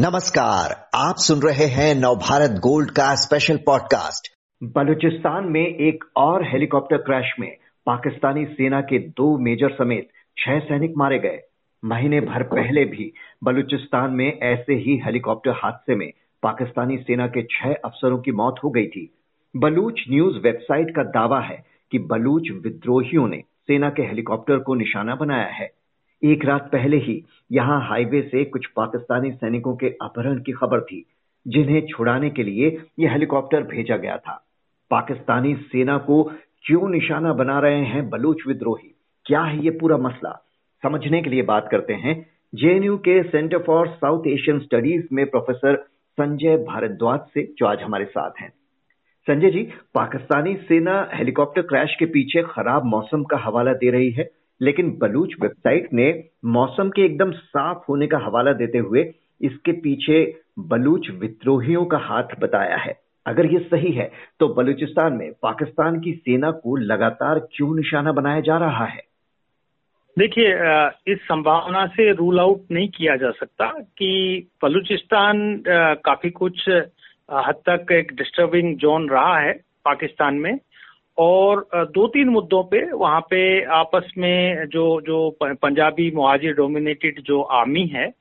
नमस्कार, आप सुन रहे हैं नवभारत गोल्ड का स्पेशल पॉडकास्ट बलूचिस्तान में एक और हेलीकॉप्टर क्रैश में पाकिस्तानी सेना के दो मेजर समेत छह सैनिक मारे गए। महीने भर पहले भी बलूचिस्तान में ऐसे ही हेलीकॉप्टर हादसे में पाकिस्तानी सेना के छह अफसरों की मौत हो गई थी। बलूच न्यूज़ वेबसाइट का दावा है कि बलूच विद्रोहियों ने सेना के हेलीकॉप्टर को निशाना बनाया है। एक रात पहले ही यहाँ हाईवे से कुछ पाकिस्तानी सैनिकों के अपहरण की खबर थी, जिन्हें छुड़ाने के लिए यह हेलीकॉप्टर भेजा गया था। पाकिस्तानी सेना को क्यों निशाना बना रहे हैं बलूच विद्रोही? क्या है ये पूरा मसला? समझने के लिए बात करते हैं जेएनयू के Centre for South Asian Studies में प्रोफेसर संजय भारद्वाज से, जो आज हमारे साथ हैं। संजय जी, पाकिस्तानी सेना हेलीकॉप्टर क्रैश के पीछे खराब मौसम का हवाला दे रही है। लेकिन बलूच वेबसाइट ने मौसम के एकदम साफ़ होने का हवाला देते हुए इसके पीछे बलूच विद्रोहियों का हाथ बताया है। अगर ये सही है तो बलूचिस्तान में पाकिस्तान की सेना को लगातार क्यों निशाना बनाया जा रहा है? देखिए इस संभावना से रूल आउट नहीं किया जा सकता कि बलूचिस्तान काफ़ी कुछ हद तक एक डिस्टर्बिंग जोन रहा है पाकिस्तान में। और दो तीन मुद्दों पे वहाँ पे आपस में जो जो पंजाबी मुहाजिर डोमिनेटेड जो आर्मी है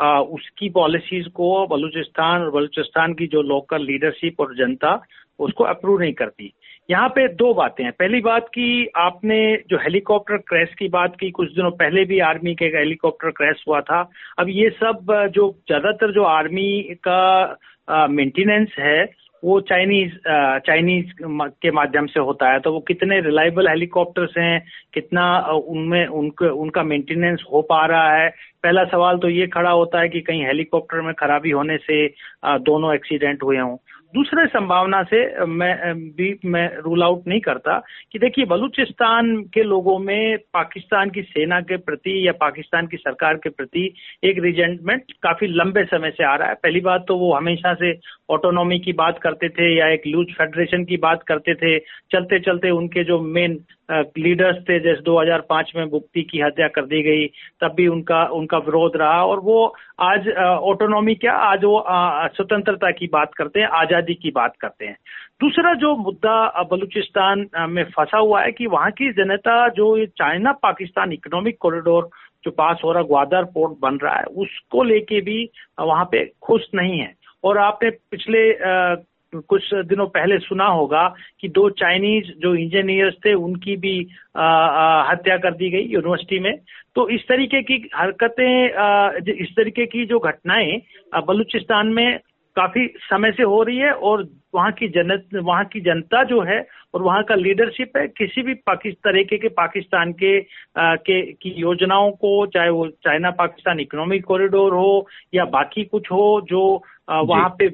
आ, उसकी पॉलिसीज़ को बलूचिस्तान और बलूचिस्तान की जो लोकल लीडरशिप और जनता उसको अप्रूव नहीं करती। यहाँ पे दो बातें हैं। पहली बात कि आपने जो हेलीकॉप्टर क्रैश की बात की कुछ दिनों पहले भी आर्मी के हेलीकॉप्टर क्रैश हुआ था। अब ये सब जो ज़्यादातर जो आर्मी का मेंटेनेंस है वो चाइनीज़ चाइनीज़ के माध्यम से होता है। तो वो कितने रिलायबल हेलीकॉप्टर्स हैं, कितना उनमें, उनके, उनका मेंटेनेंस हो पा रहा है। पहला सवाल तो ये खड़ा होता है कि कहीं हेलीकॉप्टर में खराबी होने से दोनों एक्सीडेंट हुए हों। दूसरे संभावना से मैं भी मैं रूल आउट नहीं करता कि देखिए, बलूचिस्तान के लोगों में पाकिस्तान की सेना के प्रति या पाकिस्तान की सरकार के प्रति एक रिजेंटमेंट काफ़ी लंबे समय से आ रहा है। पहली बात तो वो हमेशा से ऑटोनॉमी की बात करते थे या एक लूज फेडरेशन की बात करते थे। चलते चलते उनके जो मेन लीडर्स थे, जैसे 2005 में मुक्ति की हत्या कर दी गई, तब भी उनका उनका विरोध रहा। और वो आज ऑटोनॉमी क्या? आज वो स्वतंत्रता की बात करते हैं, आज़ादी की बात करते हैं। दूसरा जो मुद्दा बलूचिस्तान में फंसा हुआ है कि वहाँ की जनता जो ये चाइना पाकिस्तान इकोनॉमिक कॉरिडोर जो पास हो रहा, ग्वादर पोर्ट बन रहा है, उसको लेके भी वहाँ पे खुश नहीं है। और आपने पिछले कुछ दिनों पहले सुना होगा कि दो चाइनीज़ जो इंजीनियर्स थे, उनकी भी हत्या कर दी गई यूनिवर्सिटी में। तो इस तरीके की हरकतें इस तरीके की जो घटनाएँ बलूचिस्तान में काफ़ी समय से हो रही है और वहाँ की जन वहाँ की जनता जो है और वहाँ का लीडरशिप है किसी भी पाकिस्तान तरीके के पाकिस्तान के आ, के की योजनाओं को चाहे वो चाइना पाकिस्तान इकोनॉमिक कॉरिडोर हो या बाकी कुछ हो जो वहाँ पे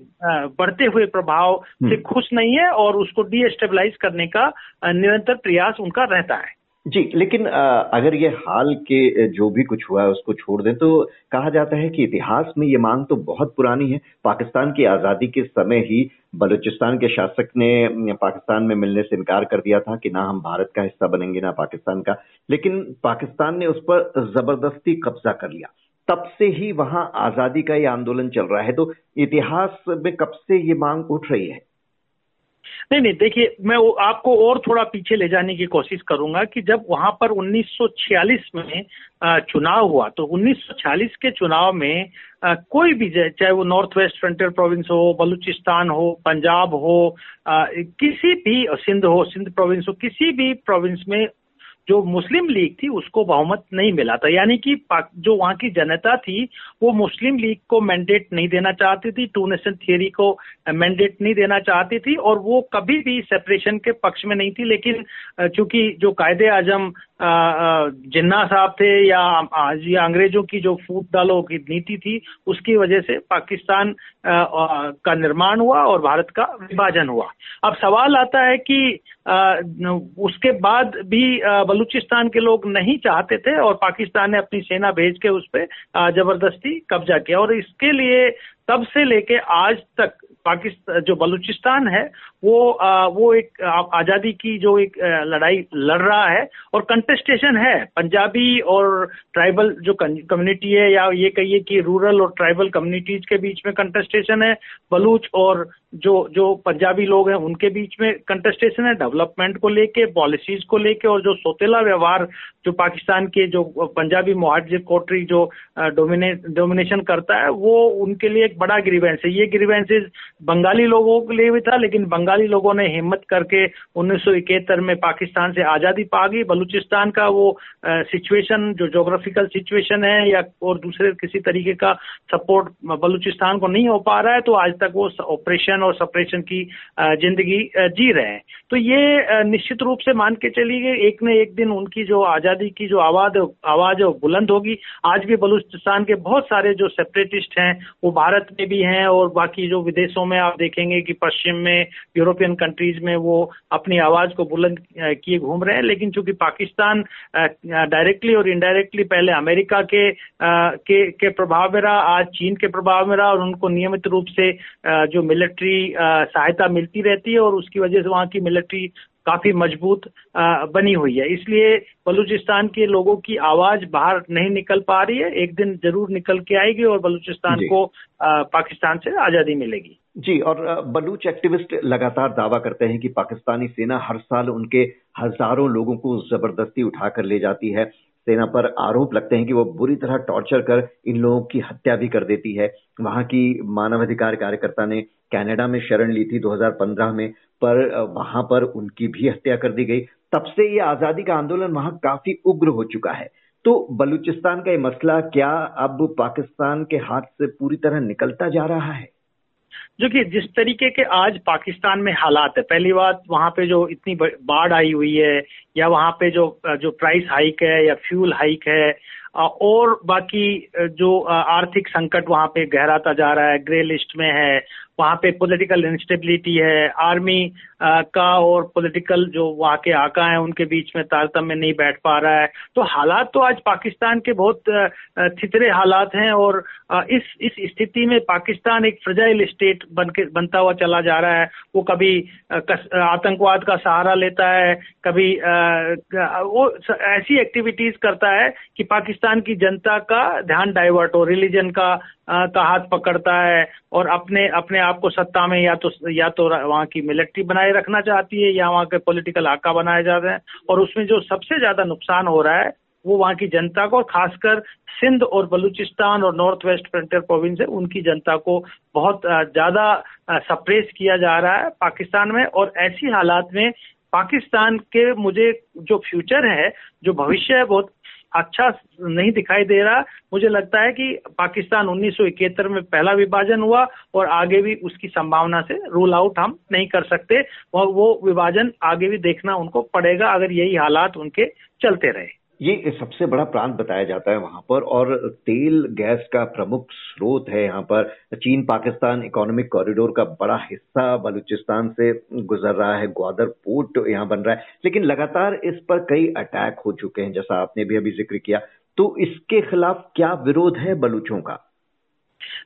बढ़ते हुए प्रभाव से हम्म। खुश नहीं है और उसको डीएस्टेबलाइज करने का निरंतर प्रयास उनका रहता है जी, लेकिन अगर ये हाल के जो भी कुछ हुआ है उसको छोड़ दें तो कहा जाता है कि इतिहास में ये मांग तो बहुत पुरानी है। पाकिस्तान की आज़ादी के समय ही बलूचिस्तान के शासक ने पाकिस्तान में मिलने से इनकार कर दिया था कि ना हम भारत का हिस्सा बनेंगे, ना पाकिस्तान का। लेकिन पाकिस्तान ने उस पर ज़बरदस्ती कब्जा कर लिया। तब से ही वहाँ आज़ादी का ये आंदोलन चल रहा है। तो इतिहास में कब से ये मांग उठ रही है? नहीं नहीं, देखिए, मैं आपको और थोड़ा पीछे ले जाने की कोशिश करूँगा कि जब वहाँ पर 1946 में चुनाव हुआ तो 1946 के चुनाव में कोई भी चाहे वो नॉर्थ वेस्ट फ्रंटियर प्रोविंस हो, बलूचिस्तान हो, पंजाब हो किसी भी, सिंध हो, सिंध प्रोविंस हो, किसी भी प्रोविंस में जो मुस्लिम लीग थी, उसको बहुमत नहीं मिला था। यानी कि जो वहाँ की जनता थी, वो मुस्लिम लीग को मैंडेट नहीं देना चाहती थी टू नेशन थियरी को मैंडेट नहीं देना चाहती थी, और वो कभी भी सेपरेशन के पक्ष में नहीं थी। लेकिन चूँकि जो कायदे आज़म जिन्ना साहब थे या या अंग्रेज़ों की जो फूट डालो की नीति थी, उसकी वजह से पाकिस्तान का निर्माण हुआ और भारत का विभाजन हुआ। अब सवाल आता है कि उसके बाद भी बलूचिस्तान के लोग नहीं चाहते थे और पाकिस्तान ने अपनी सेना भेज के उस पर ज़बरदस्ती कब्जा किया। और इसके लिए तब से लेके आज तक पाकिस्तान जो बलूचिस्तान है वो आ, वो एक आज़ादी की जो एक लड़ाई लड़ रहा है और कंटेस्टेशन है। पंजाबी और ट्राइबल जो कम्युनिटी है या ये कहिए कि रूरल और ट्राइबल कम्युनिटीज के बीच में कंटेस्टेशन है। बलूच और जो जो पंजाबी लोग हैं उनके बीच में कंटेस्टेशन है। डेवलपमेंट को लेके पॉलिसीज़ को लेके और जो सोतेला व्यवहार जो पाकिस्तान के जो पंजाबी मुहाजिर कोटरी जो डोमिने डोमिनेशन करता है वो उनके लिए एक बड़ा ग्रीवेंस है। ये ग्रीवेंसेज बंगाली लोगों के लिए भी था, लेकिन बंगाली लोगों ने हिम्मत करके उन्नीस सौ इकहत्तर में पाकिस्तान से आज़ादी पा गई बलूचिस्तान का वो सिचुएशन जो जोग्राफिकल सिचुएशन है या और दूसरे किसी तरीके का सपोर्ट बलूचिस्तान को नहीं हो पा रहा है तो आज तक वो ऑपरेशन और सपरेशन की ज़िंदगी जी रहे हैं। तो ये निश्चित रूप से मान के चलिए एक न एक दिन उनकी जो आज़ादी की जो आवाज़ आवाज़ बुलंद होगी। आज भी बलूचिस्तान के बहुत सारे जो सेपरेटिस्ट हैं, वो भारत में भी हैं और बाकी जो विदेशों में आप देखेंगे कि पश्चिम में यूरोपियन कंट्रीज़ में वो अपनी आवाज़ को बुलंद किए घूम रहे हैं। लेकिन चूँकि पाकिस्तान डायरेक्टली और इनडायरेक्टली पहले अमेरिका के के के प्रभाव में रहा आज चीन के प्रभाव में रहा और उनको नियमित रूप से जो मिलिट्री सहायता मिलती रहती है और उसकी वजह से वहाँ की मिलिट्री काफ़ी मज़बूत बनी हुई है। इसलिए बलूचिस्तान के लोगों की आवाज़ बाहर नहीं निकल पा रही है। एक दिन ज़रूर निकल के आएगी और बलूचिस्तान को पाकिस्तान से आज़ादी मिलेगी। जी, और बलूच एक्टिविस्ट लगातार दावा करते हैं कि पाकिस्तानी सेना हर साल उनके हज़ारों लोगों को ज़बरदस्ती उठाकर ले जाती है। सेना पर आरोप लगते हैं कि वो बुरी तरह टॉर्चर कर इन लोगों की हत्या भी कर देती है। वहाँ की मानवाधिकार कार्यकर्ता ने कनाडा में शरण ली थी 2015 में, पर वहाँ पर उनकी भी हत्या कर दी गई। तब से ये आज़ादी का आंदोलन वहाँ काफ़ी उग्र हो चुका है। तो बलूचिस्तान का ये मसला क्या अब पाकिस्तान के हाथ से पूरी तरह निकलता जा रहा है? जो कि जिस तरीके के आज पाकिस्तान में हालात है, पहली बात वहाँ पे जो इतनी बाढ़ आई हुई है, या वहाँ पे जो जो प्राइस हाइक है, या फ्यूल हाइक है और बाकी जो आर्थिक संकट वहाँ पे गहराता जा रहा है ग्रे लिस्ट में है वहाँ पे पॉलिटिकल इंस्टेबिलिटी है आर्मी का और पॉलिटिकल जो वहाँ के आका हैं, उनके बीच में तारतम्य नहीं बैठ पा रहा है। तो हालात तो आज पाकिस्तान के बहुत थितरे हालात हैं और इस इस स्थिति में पाकिस्तान एक फ्रजाइल स्टेट बन के, बनता हुआ चला जा रहा है। वो कभी आतंकवाद का सहारा लेता है, कभी वो ऐसी एक्टिविटीज़ करता है कि पाकिस्तान की जनता का ध्यान डाइवर्ट हो रिलीजन का का हाथ पकड़ता है और अपने अपने आप को सत्ता में या तो या तो वहाँ की मिलिट्री बनाए रखना चाहती है या वहाँ के पॉलिटिकल आका बनाए जाते हैं। और उसमें जो सबसे ज़्यादा नुकसान हो रहा है, वो वहाँ की जनता को और खासकर सिंध और बलूचिस्तान और नॉर्थ वेस्ट फ्रंटियर प्रोविंस है, उनकी जनता को बहुत ज़्यादा सप्रेस किया जा रहा है पाकिस्तान में। और ऐसी हालात में पाकिस्तान के मुझे जो फ्यूचर है, जो भविष्य है, बहुत अच्छा नहीं दिखाई दे रहा। मुझे लगता है कि पाकिस्तान उन्नीस सौ इकहत्तर में पहला विभाजन हुआ और आगे भी उसकी संभावना से रूल आउट हम नहीं कर सकते। और वो विभाजन आगे भी देखना उनको पड़ेगा, अगर यही हालात उनके चलते रहे। ये सबसे बड़ा प्रांत बताया जाता है वहाँ पर और तेल गैस का प्रमुख स्रोत है यहाँ पर। चीन पाकिस्तान इकोनॉमिक कॉरिडोर का बड़ा हिस्सा बलूचिस्तान से गुजर रहा है ग्वादर पोर्ट यहाँ बन रहा है। लेकिन लगातार इस पर कई अटैक हो चुके हैं जैसा आपने भी अभी ज़िक्र किया। तो इसके खिलाफ क्या विरोध है बलूचों का?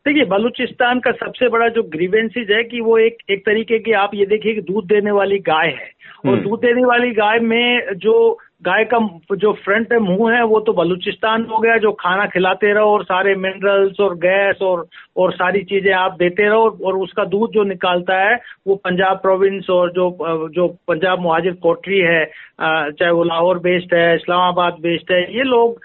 देखिए बलूचिस्तान का सबसे बड़ा जो ग्रीवेंसीज है कि वो एक एक तरीके की आप ये देखिए कि दूध देने वाली गाय है। और हम्म। दूध देने वाली गाय में जो गाय का जो फ्रंट है, मुँह है, वो तो बलूचिस्तान हो गया, जो खाना खिलाते रहो और सारे मिनरल्स और गैस और और सारी चीज़ें आप देते रहो और उसका दूध जो निकालता है, वो पंजाब प्रोविंस और जो जो पंजाब मुहाजिर कोटरी है चाहे वो लाहौर बेस्ड है, इस्लामाबाद बेस्ड है, ये लोग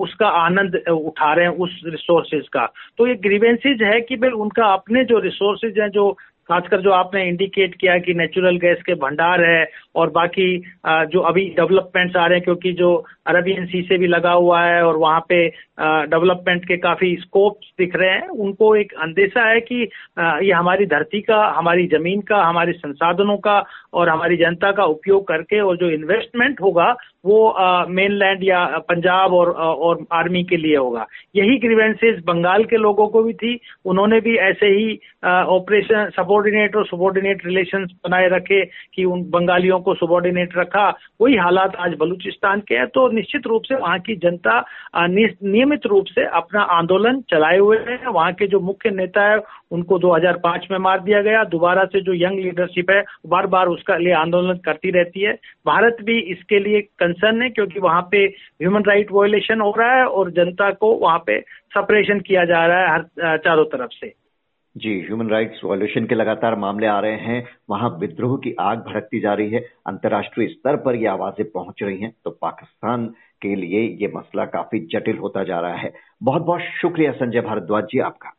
उसका आनंद उठा रहे हैं उस रिसोर्सेज का। तो ये ग्रीवेंसीज है कि भाई उनका अपने जो रिसोर्सेज हैं, जो खासकर जो आपने इंडिकेट किया कि नेचुरल गैस के भंडार है और बाकी जो अभी डेवलपमेंट्स आ रहे हैं, क्योंकि जो अरबियन सी से भी लगा हुआ है और वहाँ पे डेवलपमेंट के काफ़ी स्कोप्स दिख रहे हैं, उनको एक अंदेशा है कि ये हमारी धरती का, हमारी ज़मीन का, हमारे संसाधनों का और हमारी जनता का उपयोग करके और जो इन्वेस्टमेंट होगा वो मेनलैंड या पंजाब और और आर्मी के लिए होगा। यही ग्रीवेंसेस बंगाल के लोगों को भी थी। उन्होंने भी ऐसे ही ऑपरेशन सबॉर्डिनेट और सबॉर्डिनेट रिलेशन बनाए रखे कि उन बंगालियों को सबॉर्डिनेट रखा। वही हालात आज बलूचिस्तान के हैं। तो निश्चित रूप से वहाँ की जनता नियमित रूप से अपना आंदोलन चलाए हुए हैं। वहाँ के जो मुख्य नेता है, उनको 2005 में मार दिया गया। दोबारा से जो यंग लीडरशिप है बार बार उसका लिए आंदोलन करती रहती है। भारत भी इसके लिए कंसर्न है क्योंकि वहाँ पे ह्यूमन राइट वॉयलेशन हो रहा है और जनता को वहाँ पे सपरेशन किया जा रहा है हर चारों तरफ़ से। जी ह्यूमन राइट्स वॉल्यूशन के लगातार मामले आ रहे हैं। वहाँ विद्रोह की आग भड़कती जा रही है। अंतर्राष्ट्रीय स्तर पर ये आवाज़ें पहुँच रही हैं। तो पाकिस्तान के लिए ये मसला काफ़ी जटिल होता जा रहा है। बहुत बहुत शुक्रिया संजय भारद्वाज जी आपका।